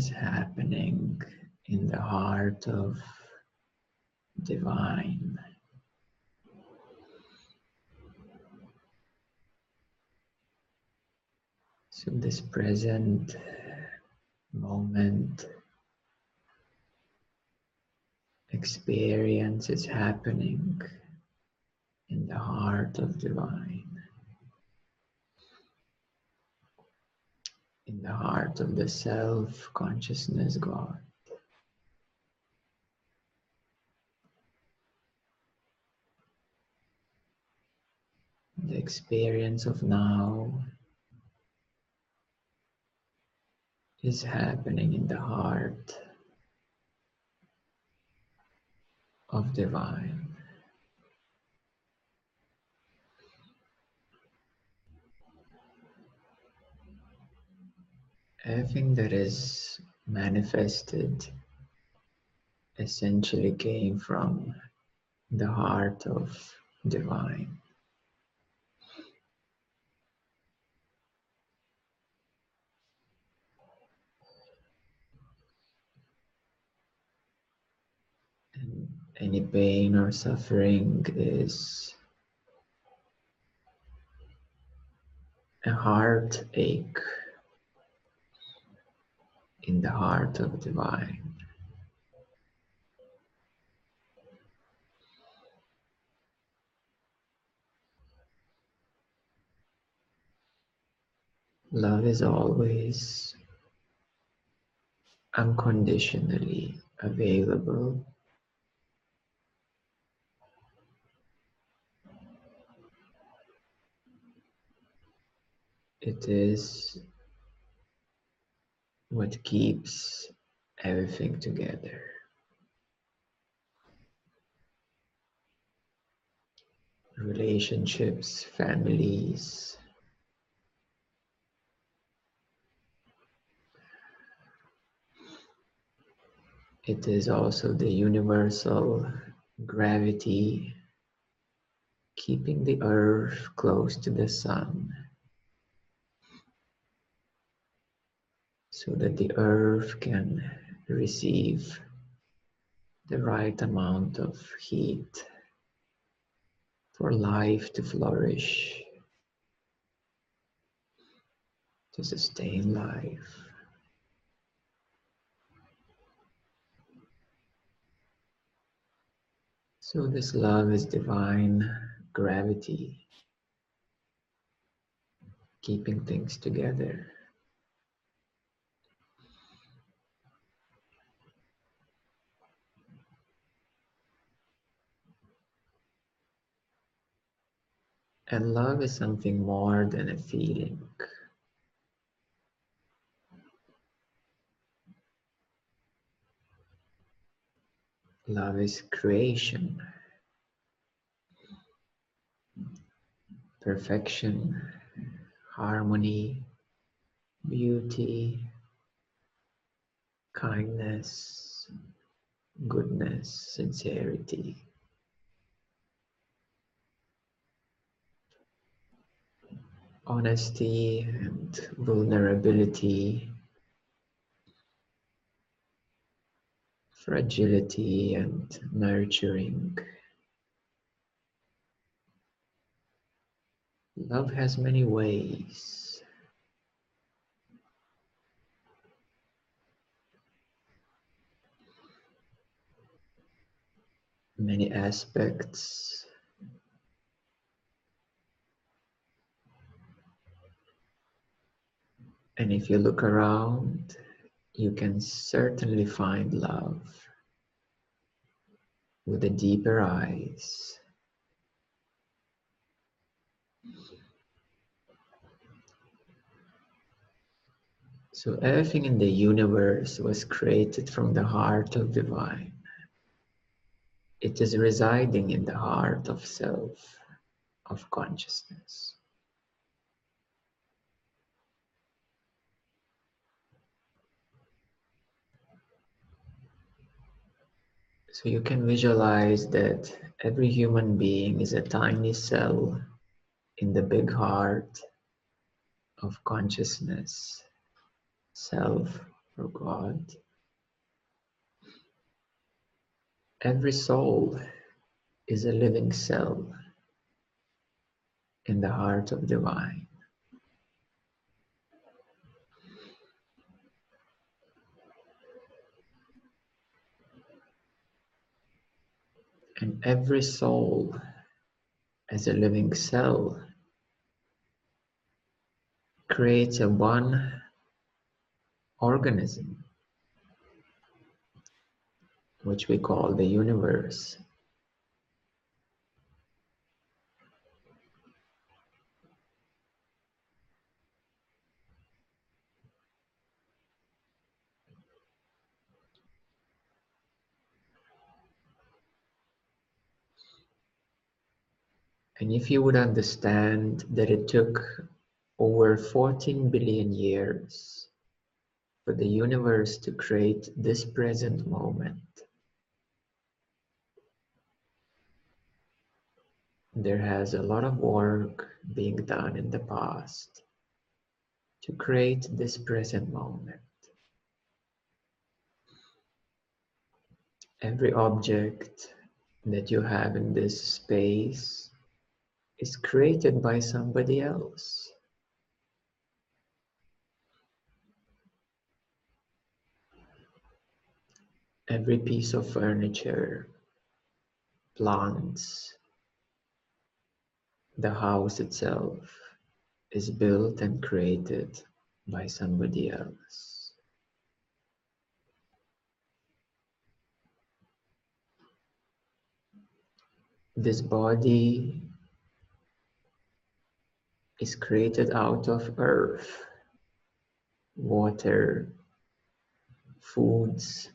is happening in the heart of divine. So, this present moment experience is happening in the heart of divine, in the heart of the self consciousness God. The experience of now is happening in the heart of divine. Everything that is manifested essentially came from the heart of divine. And any pain or suffering is a heartache the heart of the divine. Love is always unconditionally available. It is what keeps everything together. Relationships, families, It is also the universal gravity keeping the earth close to the sun so that the earth can receive the right amount of heat for life to flourish, to sustain life. So, this love is divine gravity, keeping things together. And love is something more than a feeling. Love is creation, perfection, harmony, beauty, kindness, goodness, sincerity. Honesty and vulnerability fragility and nurturing. Love has many ways. Many aspects. And if you look around, you can certainly find love with the deeper eyes. So everything in the universe was created from the heart of divine. It is residing in the heart of self, of consciousness. So you can visualize that every human being is a tiny cell in the big heart of consciousness, self, or God. Every soul is a living cell in the heart of divine. And every soul as a living cell creates a one organism which we call the universe. And if you would understand that it took over 14 billion years for the universe to create this present moment, there has a lot of work being done in the past to create this present moment. Every object that you have in this space is created by somebody else. Every piece of furniture, plants, the house itself is built and created by somebody else. This body is created out of earth, water, foods,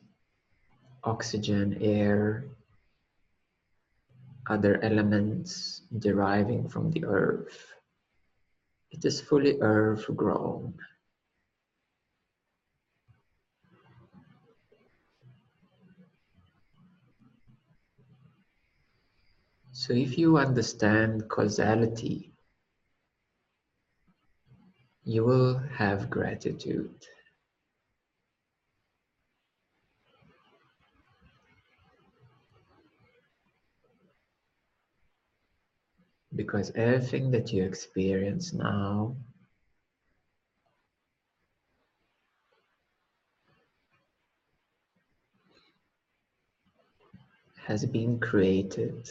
oxygen, air, other elements deriving from the earth. It is fully earth grown. So if you understand causality you will have gratitude. Because everything that you experience now has been created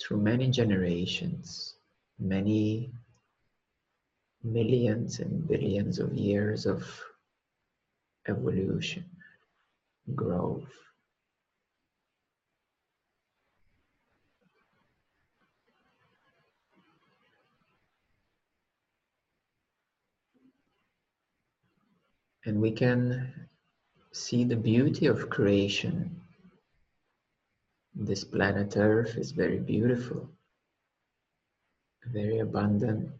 through many generations, many millions and billions of years of evolution, growth. And we can see the beauty of creation. This planet Earth is very beautiful, very abundant,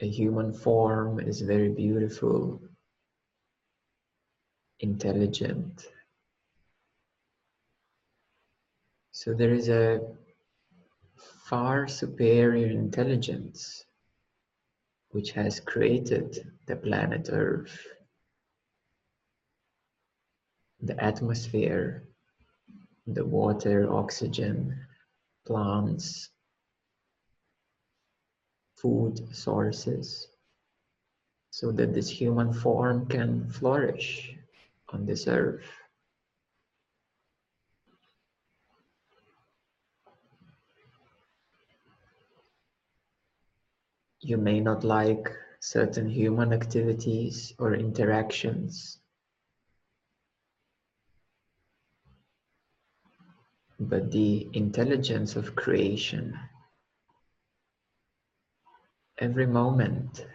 a human form is very beautiful, intelligent. So there is a far superior intelligence which has created the planet Earth, the atmosphere, the water, oxygen, plants, food sources so that this human form can flourish on this earth. You may not like certain human activities or interactions, but the intelligence of creation Every moment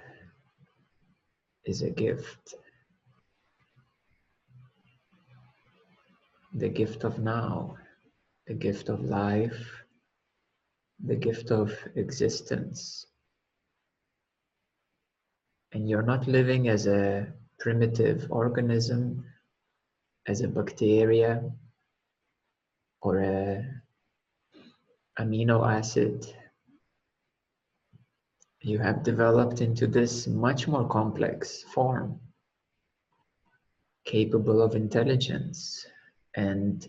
is a gift. The gift of now, the gift of life, the gift of existence. And you're not living as a primitive organism, as a bacteria or a amino acid you have developed into this much more complex form, capable of intelligence and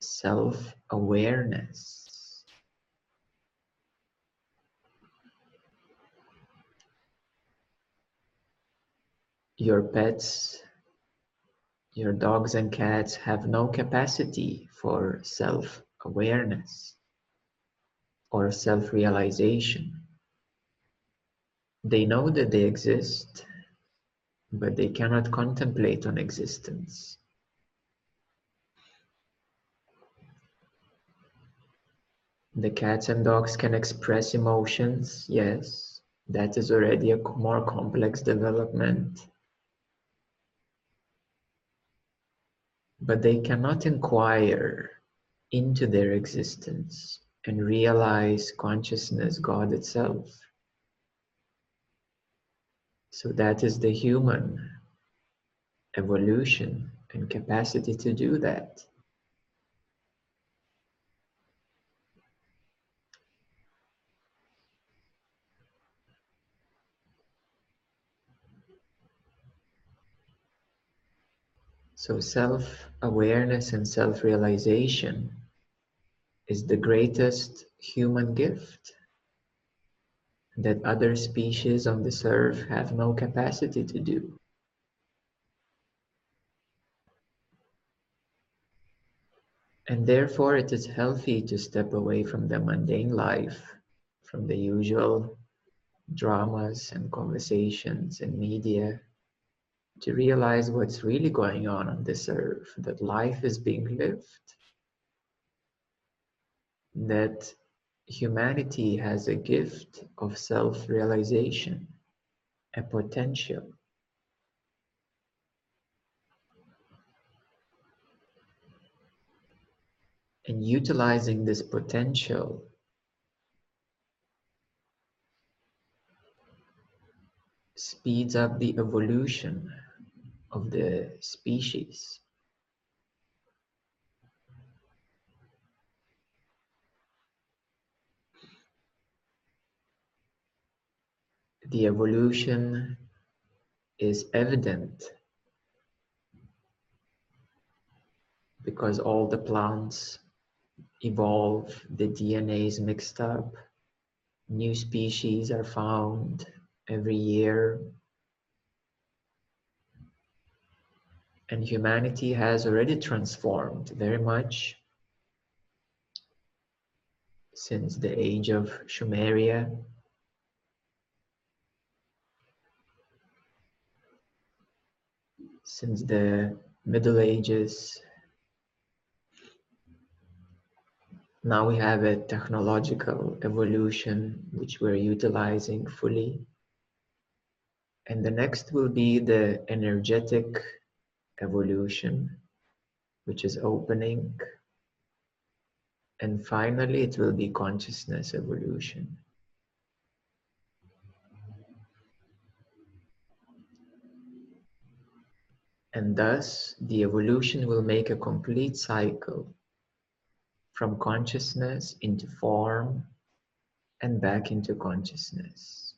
self awareness. Your pets, your dogs and cats have no capacity for self awareness or self realization. They know that they exist, but they cannot contemplate on existence. The cats and dogs can express emotions, yes, that is already a more complex development. But they cannot inquire into their existence and realize consciousness, God itself. So that is the human evolution and capacity to do that. So self awareness and self realization is the greatest human gift that other species on this earth have no capacity to do. And therefore, it is healthy to step away from the mundane life, from the usual dramas and conversations and media, to realize what's really going on on this earth, that life is being lived, that humanity has a gift of self realization, a potential. And utilizing this potential speeds up the evolution of the species. The evolution is evident because all the plants evolve, the DNA is mixed up, new species are found every year. And humanity has already transformed very much since the age of Sumeria since the Middle Ages. Now we have a technological evolution which we're utilizing fully. And the next will be the energetic evolution, which is opening. And finally, it will be consciousness evolution. And thus, the evolution will make a complete cycle from consciousness into form and back into consciousness.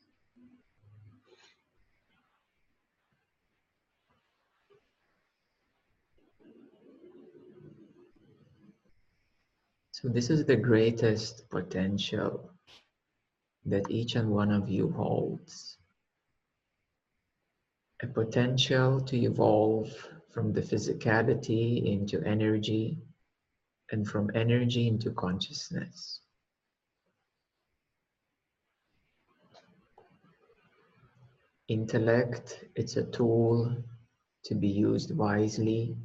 So, this is the greatest potential that each and one of you holds a potential to evolve from the physicality into energy and from energy into consciousness. Intellect, it's a tool to be used wisely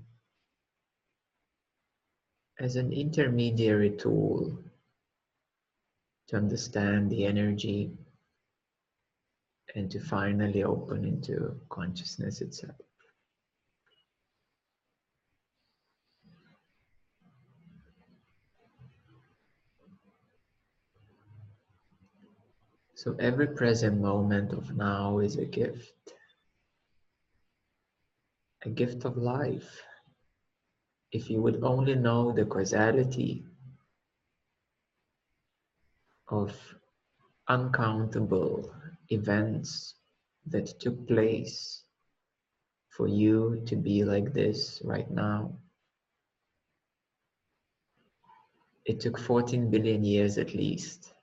as an intermediary tool to understand the energy and to finally open into consciousness itself. So every present moment of now is a gift, a gift of life. If you would only know the causality of uncountable events that took place for you to be like this right now. It took 14 billion years at least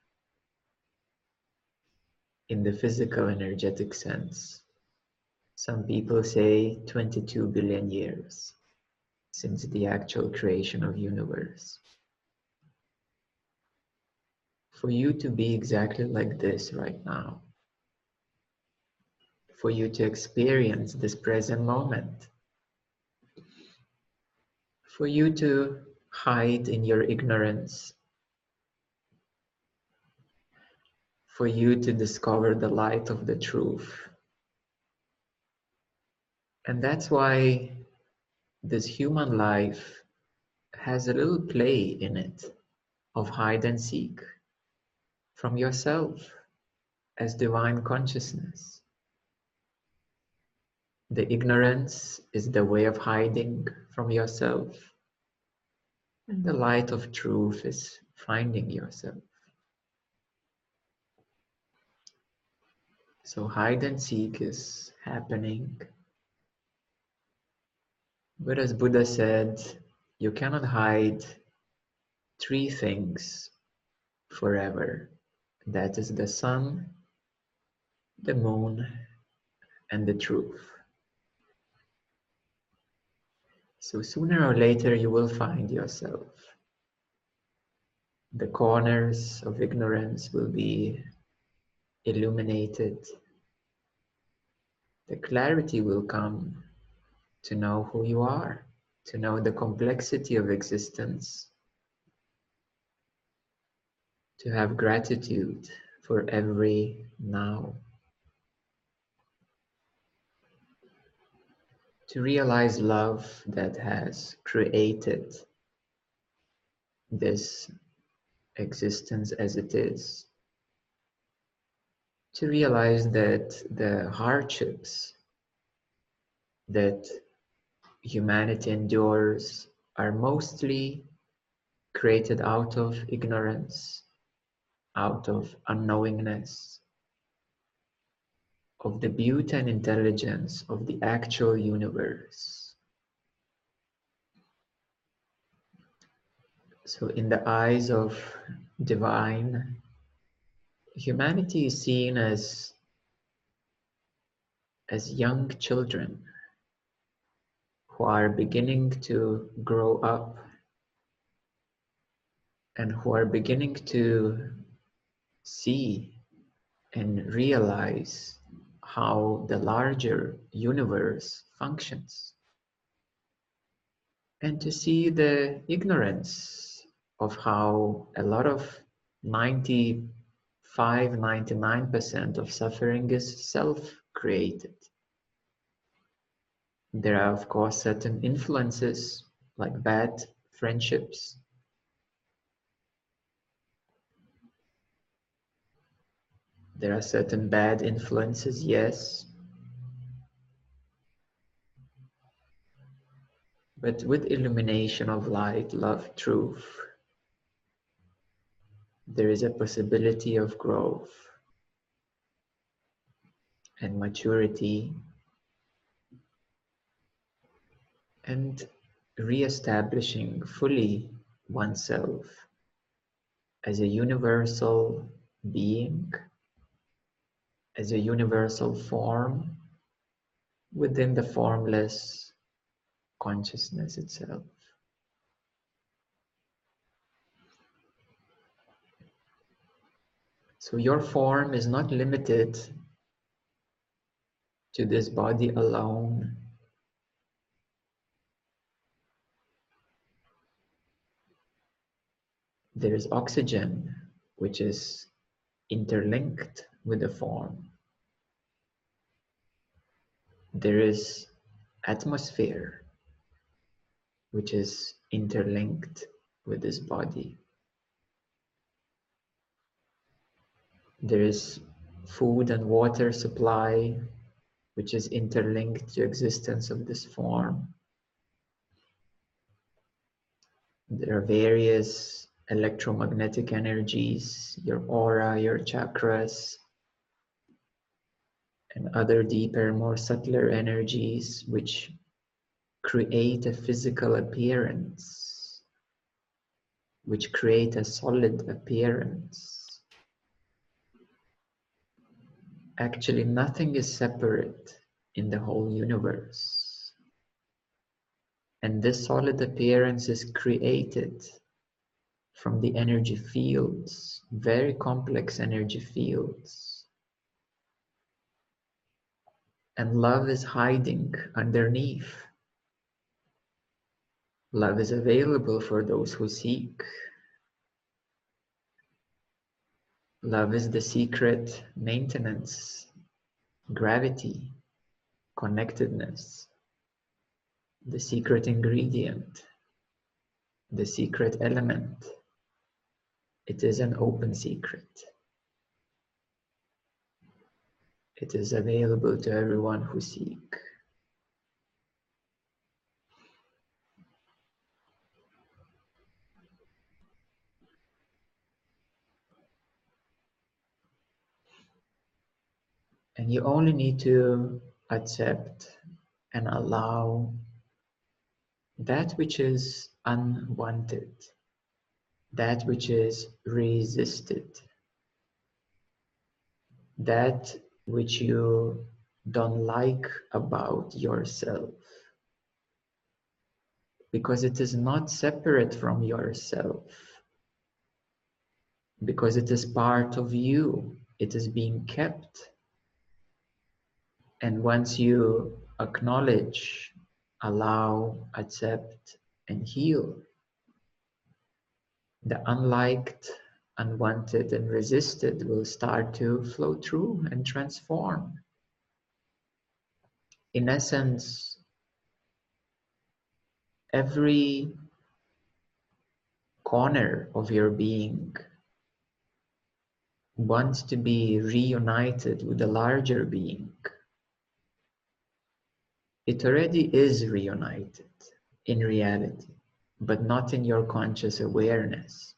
in the physical energetic sense. Some people say 22 billion years since the actual creation of universe. For you to be exactly like this right now, for you to experience this present moment, for you to hide in your ignorance, for you to discover the light of the truth. And that's why this human life has a little play in it of hide and seek from yourself as divine consciousness. The ignorance is the way of hiding from yourself and the mm. light of truth is finding yourself. So hide and seek is happening. But as Buddha said, you cannot hide three things forever. That is the sun, the moon, and the truth. So sooner or later you will find yourself. The corners of ignorance will be illuminated. The clarity will come to know who you are, to know the complexity of existence, to have gratitude for every now. To realize love that has created this existence as it is. To realize that the hardships that humanity endures are mostly created out of ignorance, out of unknowingness, of the beauty and intelligence of the actual universe. So, in the eyes of divine, humanity is seen as, as young children who are beginning to grow up and who are beginning to see and realize how the larger universe functions. And to see the ignorance of how a lot of 95 99% of suffering is self-created. There are of course certain influences like bad friendships There are certain bad influences, yes. But with illumination of light, love, truth, there is a possibility of growth and maturity and re-establishing fully oneself as a universal being as a universal form within the formless consciousness itself. So your form is not limited to this body alone. There is oxygen, which is interlinked with the form. There is atmosphere, which is interlinked with this body. There is food and water supply, which is interlinked to existence of this form. There are various electromagnetic energies, your aura, your chakras, and other deeper, more subtler energies which create a physical appearance, which create a solid appearance. Actually, nothing is separate in the whole universe. And this solid appearance is created from the energy fields, very complex energy fields. And love is hiding underneath. Love is available for those who seek. Love is the secret maintenance, gravity, connectedness, the secret ingredient, the secret element. It is an open secret. It is available to everyone who seek. And you only need to accept and allow that which is unwanted, that which is resisted, that which you don't like about yourself. Because it is not separate from yourself. Because it is part of you. It is being kept and once you acknowledge, allow, accept, and heal, the unliked, unwanted, and resisted will start to flow through and transform. In essence, every corner of your being wants to be reunited with the larger being it already is reunited in reality, but not in your conscious awareness.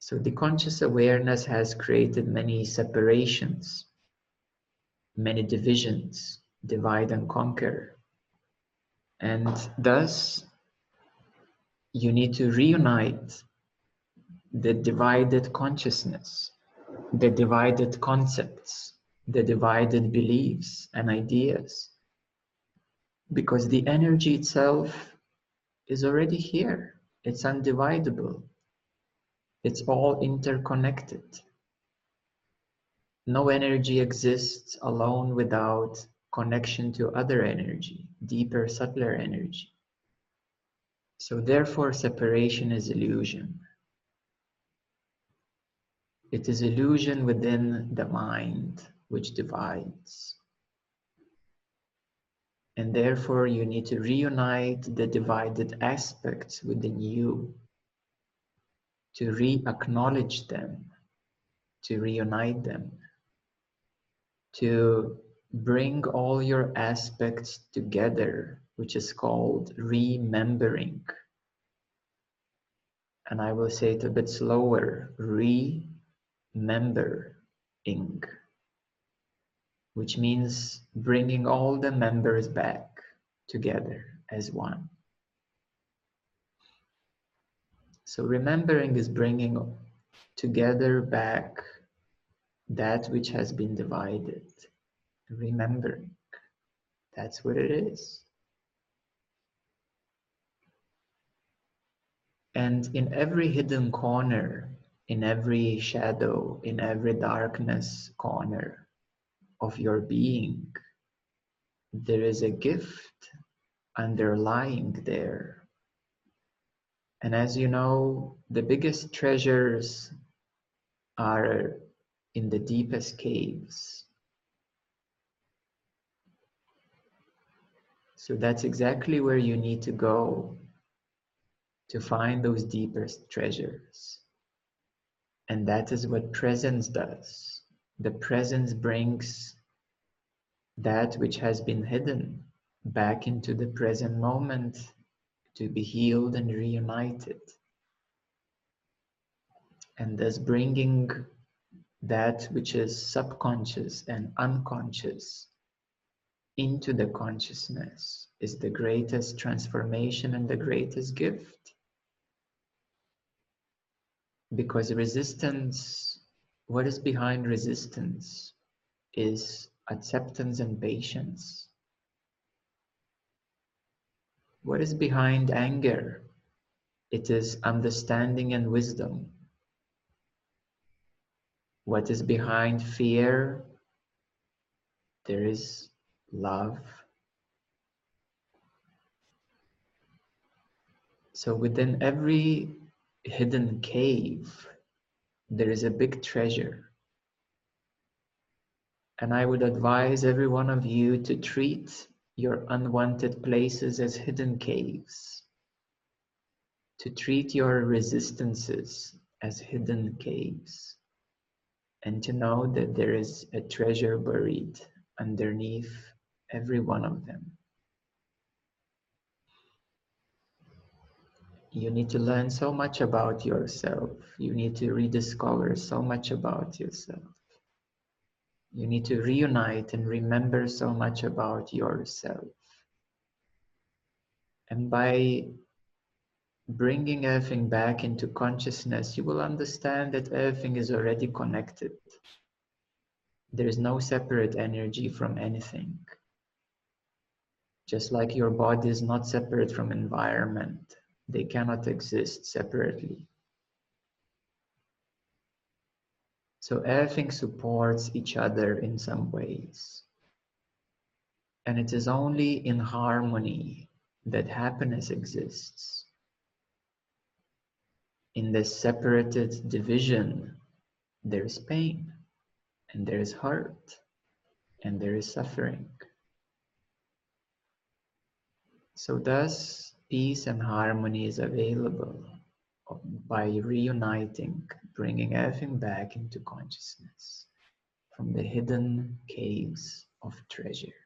So the conscious awareness has created many separations, many divisions, divide and conquer. And thus, you need to reunite the divided consciousness, the divided concepts, the divided beliefs and ideas because the energy itself is already here. It's undividable. It's all interconnected. No energy exists alone without connection to other energy, deeper, subtler energy. So therefore, separation is illusion. It is illusion within the mind which divides. And therefore, you need to reunite the divided aspects within you, to re acknowledge them, to reunite them, to bring all your aspects together, which is called remembering. And I will say it a bit slower remembering which means bringing all the members back together as one. So remembering is bringing together back that which has been divided. Remembering. That's what it is. And in every hidden corner, in every shadow, in every darkness corner, of your being, there is a gift underlying there. And as you know, the biggest treasures are in the deepest caves. So that's exactly where you need to go to find those deepest treasures. And that is what presence does the presence brings that which has been hidden back into the present moment to be healed and reunited. And thus bringing that which is subconscious and unconscious into the consciousness is the greatest transformation and the greatest gift. Because resistance, what is behind resistance is acceptance and patience. What is behind anger? It is understanding and wisdom. What is behind fear? There is love. So within every hidden cave, there is a big treasure. And I would advise every one of you to treat your unwanted places as hidden caves, to treat your resistances as hidden caves, and to know that there is a treasure buried underneath every one of them. You need to learn so much about yourself. You need to rediscover so much about yourself. You need to reunite and remember so much about yourself. And by bringing everything back into consciousness, you will understand that everything is already connected. There is no separate energy from anything. Just like your body is not separate from environment, they cannot exist separately. So everything supports each other in some ways. And it is only in harmony that happiness exists. In this separated division, there is pain, and there is hurt, and there is suffering. So thus, peace and harmony is available by reuniting, bringing everything back into consciousness from the hidden caves of treasure.